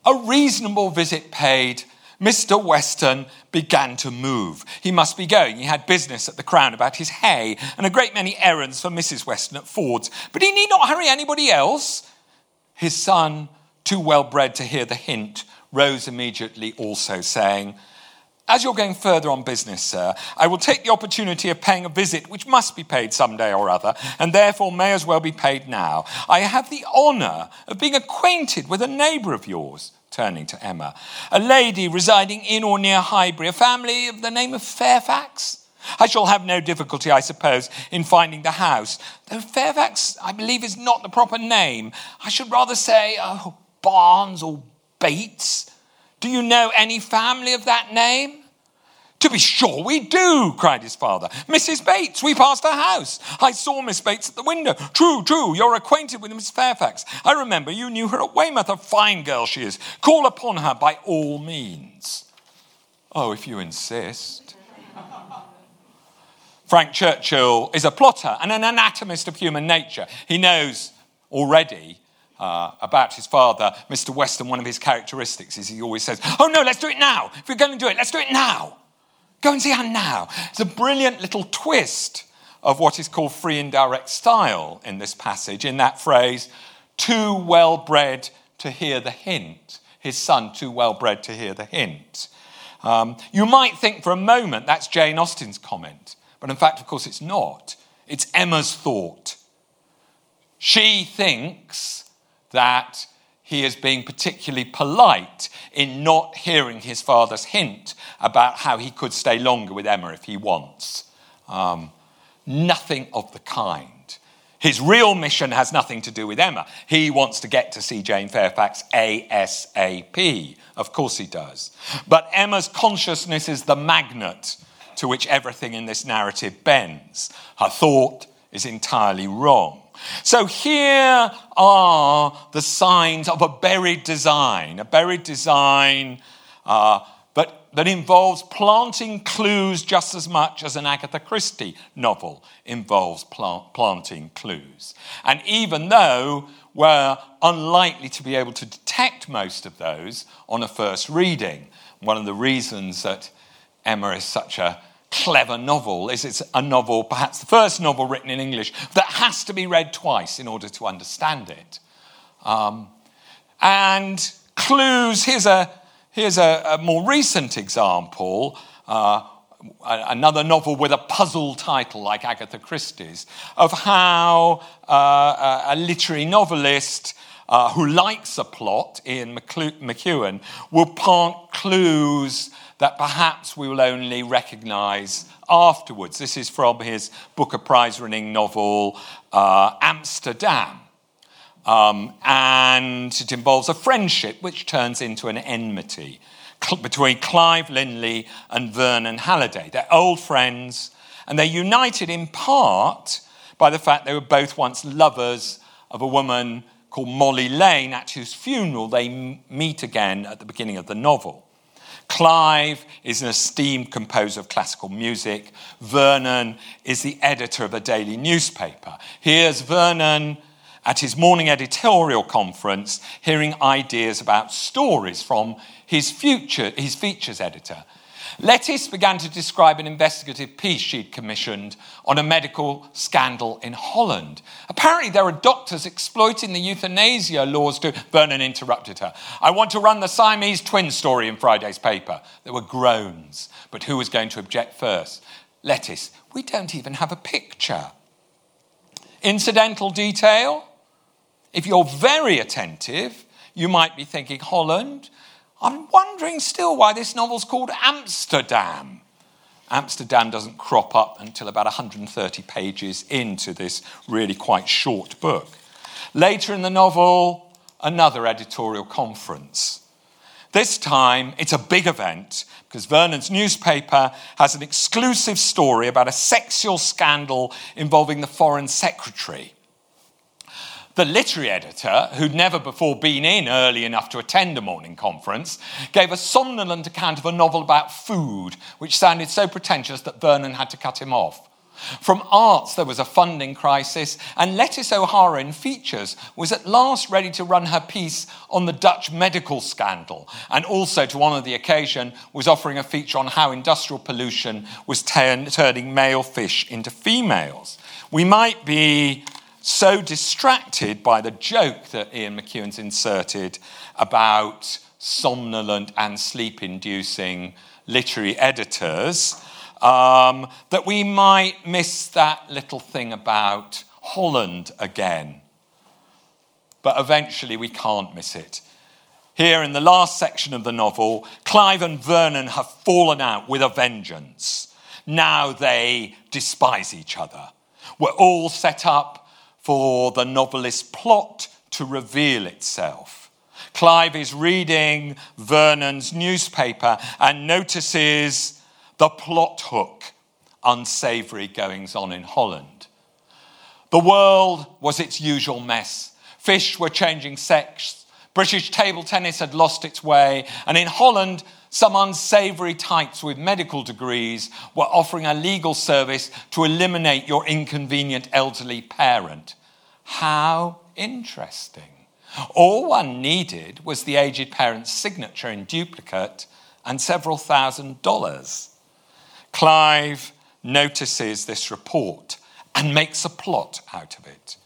A reasonable visit paid Mr. Weston began to move. He must be going. He had business at the Crown about his hay and a great many errands for Mrs. Weston at Ford's. But he need not hurry anybody else. His son, too well bred to hear the hint, rose immediately also, saying, as you're going further on business, sir, I will take the opportunity of paying a visit which must be paid some day or other, and therefore may as well be paid now. I have the honour of being acquainted with a neighbour of yours, turning to Emma, a lady residing in or near Highbury, a family of the name of Fairfax. I shall have no difficulty, I suppose, in finding the house, though Fairfax, I believe, is not the proper name. I should rather say, oh, Barnes or Bates. Do you know any family of that name? To be sure we do, cried his father. Mrs. Bates, we passed her house. I saw Miss Bates at the window. True, true, you're acquainted with Miss Fairfax. I remember you knew her at Weymouth. A fine girl she is. Call upon her by all means. Oh, if you insist. Frank Churchill is a plotter and an anatomist of human nature. He knows already uh, about his father, Mr. Weston, one of his characteristics is he always says, Oh no, let's do it now. If we're going to do it, let's do it now. Go and see her now. It's a brilliant little twist of what is called free indirect style in this passage, in that phrase, too well bred to hear the hint. His son, too well bred to hear the hint. Um, you might think for a moment that's Jane Austen's comment, but in fact, of course, it's not. It's Emma's thought. She thinks that he is being particularly polite in not hearing his father's hint about how he could stay longer with Emma if he wants. Um, nothing of the kind. His real mission has nothing to do with Emma. He wants to get to see Jane Fairfax ASAP. Of course he does. But Emma's consciousness is the magnet to which everything in this narrative bends. Her thought is entirely wrong. So here are the signs of a buried design, a buried design uh, but that involves planting clues just as much as an Agatha Christie novel involves plant, planting clues. And even though we're unlikely to be able to detect most of those on a first reading, one of the reasons that Emma is such a clever novel is it's a novel, perhaps the first novel written in English, that has to be read twice in order to understand it. Um, and clues, here's a, here's a, a more recent example. Uh, another novel with a puzzle title like Agatha Christie's, of how uh, a literary novelist uh, who likes a plot, Ian McEwan, will plant clues that perhaps we will only recognize afterwards. This is from his Booker Prize winning novel, uh, Amsterdam. Um, and it involves a friendship which turns into an enmity between Clive Linley and Vernon Halliday. They're old friends, and they're united in part by the fact they were both once lovers of a woman called Molly Lane, at whose funeral they meet again at the beginning of the novel. Clive is an esteemed composer of classical music. Vernon is the editor of a daily newspaper. Here's Vernon at his morning editorial conference hearing ideas about stories from his future his features editor Lettice began to describe an investigative piece she'd commissioned on a medical scandal in Holland. Apparently, there are doctors exploiting the euthanasia laws to. Vernon interrupted her. I want to run the Siamese twin story in Friday's paper. There were groans, but who was going to object first? Lettice, we don't even have a picture. Incidental detail? If you're very attentive, you might be thinking Holland, I'm wondering still why this novel's called Amsterdam. Amsterdam doesn't crop up until about 130 pages into this really quite short book. Later in the novel, another editorial conference. This time, it's a big event because Vernon's newspaper has an exclusive story about a sexual scandal involving the foreign secretary. The literary editor, who'd never before been in early enough to attend a morning conference, gave a somnolent account of a novel about food, which sounded so pretentious that Vernon had to cut him off. From arts, there was a funding crisis, and Lettice O'Hara in features was at last ready to run her piece on the Dutch medical scandal, and also, to honour the occasion, was offering a feature on how industrial pollution was t- turning male fish into females. We might be so distracted by the joke that Ian McEwan's inserted about somnolent and sleep inducing literary editors um, that we might miss that little thing about Holland again. But eventually we can't miss it. Here in the last section of the novel, Clive and Vernon have fallen out with a vengeance. Now they despise each other. We're all set up for the novelist's plot to reveal itself. Clive is reading Vernon's newspaper and notices the plot hook unsavoury goings on in Holland. The world was its usual mess. Fish were changing sex. British table tennis had lost its way. And in Holland, some unsavoury types with medical degrees were offering a legal service to eliminate your inconvenient elderly parent. How interesting. All one needed was the aged parent's signature in duplicate and several thousand dollars. Clive notices this report and makes a plot out of it.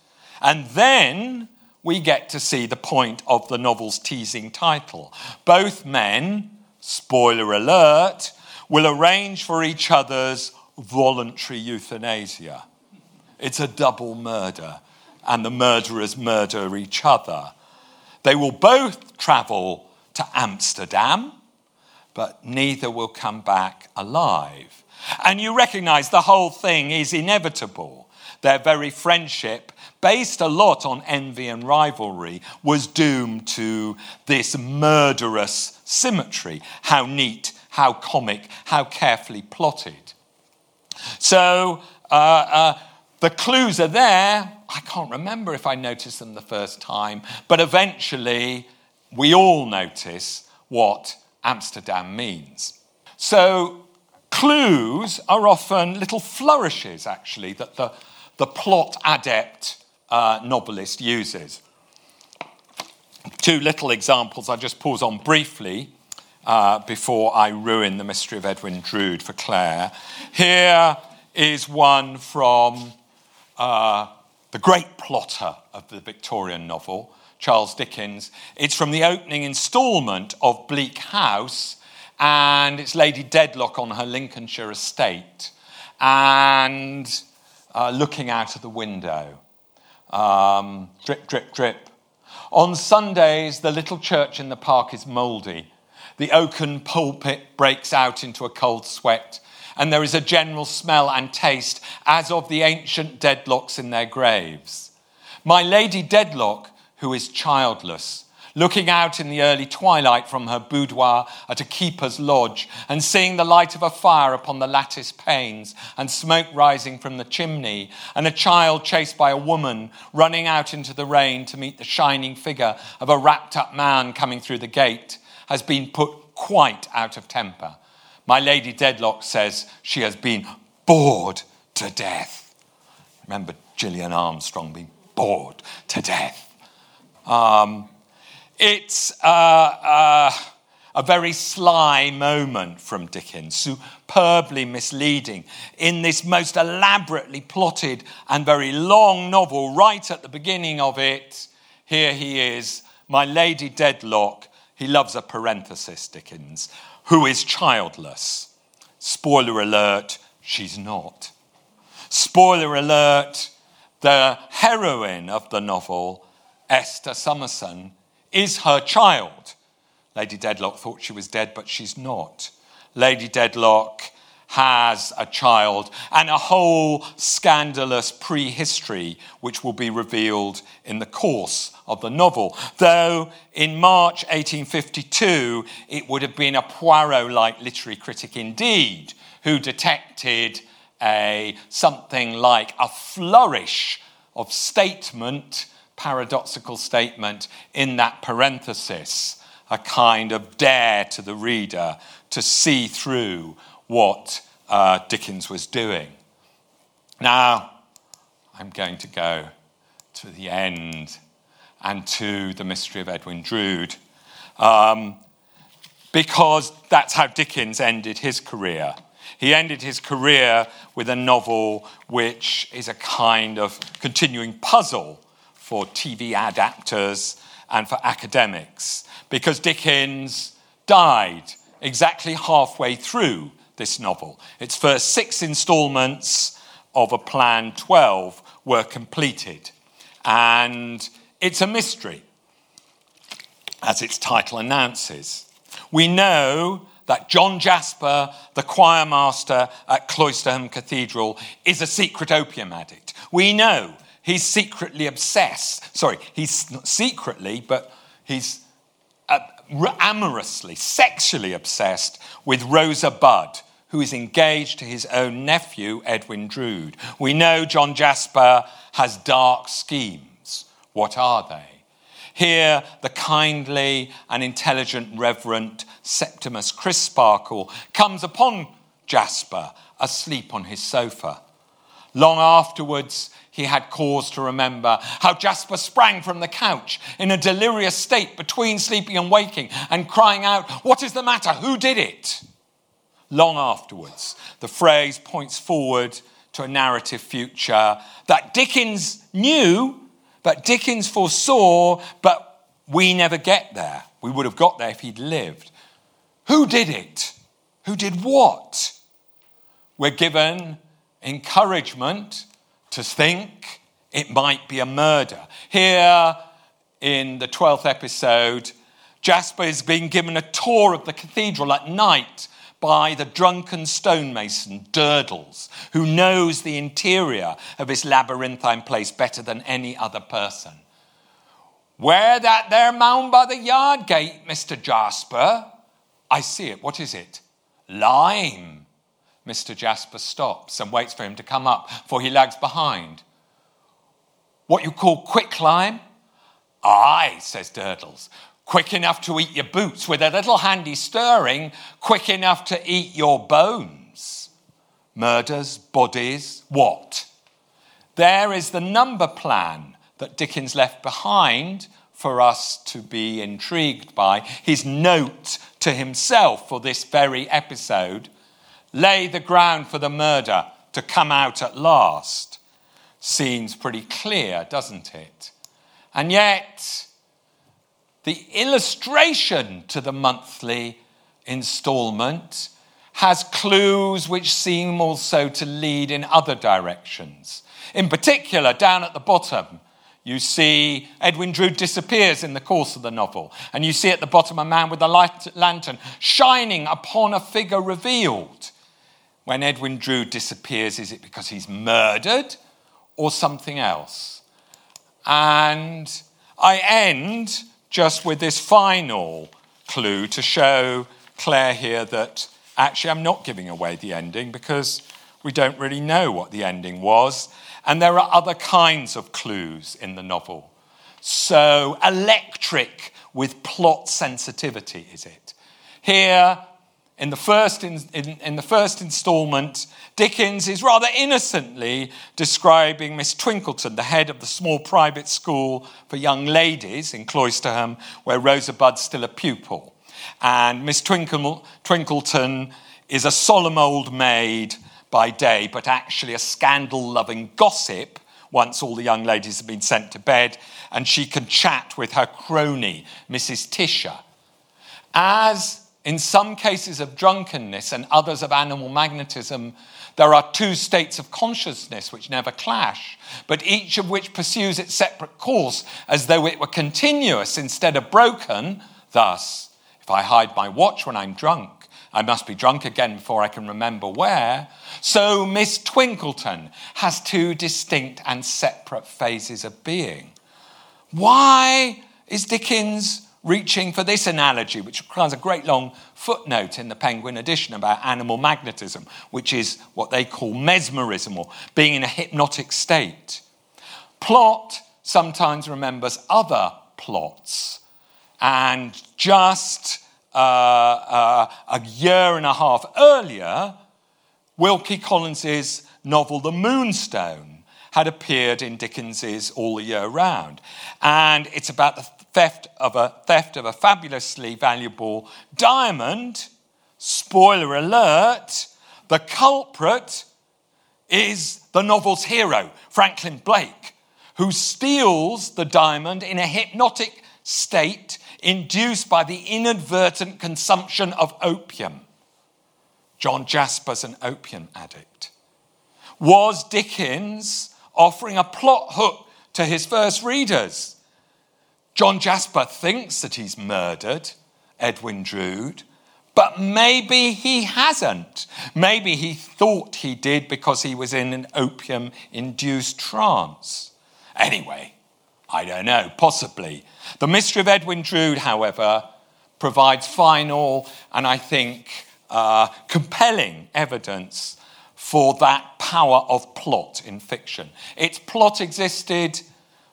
And then we get to see the point of the novel's teasing title. Both men, spoiler alert, will arrange for each other's voluntary euthanasia. It's a double murder, and the murderers murder each other. They will both travel to Amsterdam, but neither will come back alive. And you recognize the whole thing is inevitable. Their very friendship, based a lot on envy and rivalry, was doomed to this murderous symmetry. How neat, how comic, how carefully plotted. So uh, uh, the clues are there. I can't remember if I noticed them the first time, but eventually we all notice what Amsterdam means. So clues are often little flourishes, actually, that the, the plot adept uh, novelist uses. Two little examples I just pause on briefly uh, before I ruin the mystery of Edwin Drood for Claire. Here is one from uh, the great plotter of the Victorian novel, Charles Dickens. It's from the opening instalment of Bleak House, and it's Lady Dedlock on her Lincolnshire estate and uh, looking out of the window. Um, drip, drip, drip. On Sundays, the little church in the park is mouldy. The oaken pulpit breaks out into a cold sweat and there is a general smell and taste as of the ancient Dedlocks in their graves. My Lady Dedlock, who is childless, looking out in the early twilight from her boudoir at a keeper's lodge and seeing the light of a fire upon the lattice panes and smoke rising from the chimney, and a child chased by a woman running out into the rain to meet the shining figure of a wrapped up man coming through the gate, has been put quite out of temper. My Lady Dedlock says she has been bored to death. Remember Gillian Armstrong being bored to death. Um, it's uh, uh, a very sly moment from Dickens, superbly misleading. In this most elaborately plotted and very long novel, right at the beginning of it, here he is, my Lady Dedlock. He loves a parenthesis, Dickens, who is childless. Spoiler alert, she's not. Spoiler alert, the heroine of the novel, Esther Summerson, is her child. Lady Dedlock thought she was dead, but she's not. Lady Dedlock has a child and a whole scandalous prehistory, which will be revealed in the course of the novel. Though in March 1852, it would have been a Poirot like literary critic indeed who detected a something like a flourish of statement, paradoxical statement in that parenthesis, a kind of dare to the reader to see through what uh, Dickens was doing. Now, I'm going to go to the end and to the mystery of Edwin Drood, um, because that's how Dickens ended his career. He ended his career with a novel which is a kind of continuing puzzle for TV adapters and for academics, because Dickens died exactly halfway through this novel. Its first six installments of a planned 12 were completed, and it's a mystery, as its title announces. We know that John Jasper, the choir master at Cloisterham Cathedral, is a secret opium addict. We know he's secretly obsessed. Sorry, he's not secretly, but he's uh, amorously, sexually obsessed with Rosa Budd, who is engaged to his own nephew, Edwin Drood. We know John Jasper has dark schemes. What are they? Here, the kindly and intelligent Reverend Septimus Crisparkle comes upon Jasper asleep on his sofa. Long afterwards, he had cause to remember how Jasper sprang from the couch in a delirious state between sleeping and waking and crying out, What is the matter? Who did it? Long afterwards, the phrase points forward to a narrative future that Dickens knew that Dickens foresaw, but we never get there. We would have got there if he'd lived. Who did it? Who did what? We're given encouragement to think it might be a murder. Here in the 12th episode, Jasper is being given a tour of the cathedral at night by the drunken stonemason Durdles, who knows the interior of his labyrinthine place better than any other person. Where that there mound by the yard gate, Mr. Jasper? I see it. What is it? Lime. Mr. Jasper stops and waits for him to come up, for he lags behind. What you call quick lime? Aye, says Durdles quick enough to eat your boots, with a little handy stirring, quick enough to eat your bones. Murders, bodies, what? There is the number plan that Dickens left behind for us to be intrigued by. His note to himself for this very episode lay the ground for the murder to come out at last. Seems pretty clear, doesn't it? And yet, the illustration to the monthly installment has clues which seem also to lead in other directions. In particular, down at the bottom, you see Edwin Drood disappears in the course of the novel, and you see at the bottom a man with a light lantern shining upon a figure revealed. When Edwin Drood disappears, is it because he's murdered or something else? And I end just with this final clue to show Claire here that actually I'm not giving away the ending because we don't really know what the ending was. And there are other kinds of clues in the novel. So electric with plot sensitivity is it. Here, in the first, in, in, in the first installment, Dickens is rather innocently describing Miss Twinkleton, the head of the small private school for young ladies in Cloisterham, where Rosa Budd's still a pupil. And Miss Twinkle, Twinkleton is a solemn old maid by day, but actually a scandal loving gossip once all the young ladies have been sent to bed, and she can chat with her crony, Mrs. Tisher. As in some cases of drunkenness and others of animal magnetism, there are two states of consciousness which never clash, but each of which pursues its separate course as though it were continuous instead of broken. Thus, if I hide my watch when I'm drunk, I must be drunk again before I can remember where. So Miss Twinkleton has two distinct and separate phases of being. Why is Dickens reaching for this analogy, which requires a great long footnote in the Penguin edition about animal magnetism, which is what they call mesmerism or being in a hypnotic state. Plot sometimes remembers other plots, and just uh, uh, a year and a half earlier, Wilkie Collins's novel The Moonstone had appeared in Dickens's All the Year Round. And it's about the theft of a theft of a fabulously valuable diamond. Spoiler alert, the culprit is the novel's hero, Franklin Blake, who steals the diamond in a hypnotic state induced by the inadvertent consumption of opium. John Jasper's an opium addict. Was Dickens offering a plot hook to his first readers? John Jasper thinks that he's murdered Edwin Drood, but maybe he hasn't. Maybe he thought he did because he was in an opium induced trance. Anyway, I don't know, possibly. The mystery of Edwin Drood, however, provides final and I think uh, compelling evidence for that power of plot in fiction. Its plot existed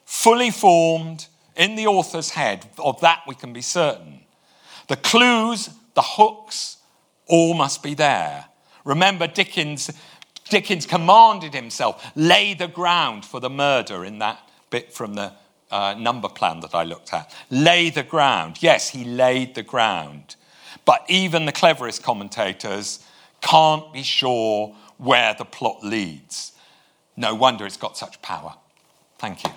fully formed in the author's head, of that we can be certain. The clues, the hooks, all must be there. Remember, Dickens, Dickens commanded himself, lay the ground for the murder in that bit from the uh, number plan that I looked at. Lay the ground. Yes, he laid the ground. But even the cleverest commentators can't be sure where the plot leads. No wonder it's got such power. Thank you.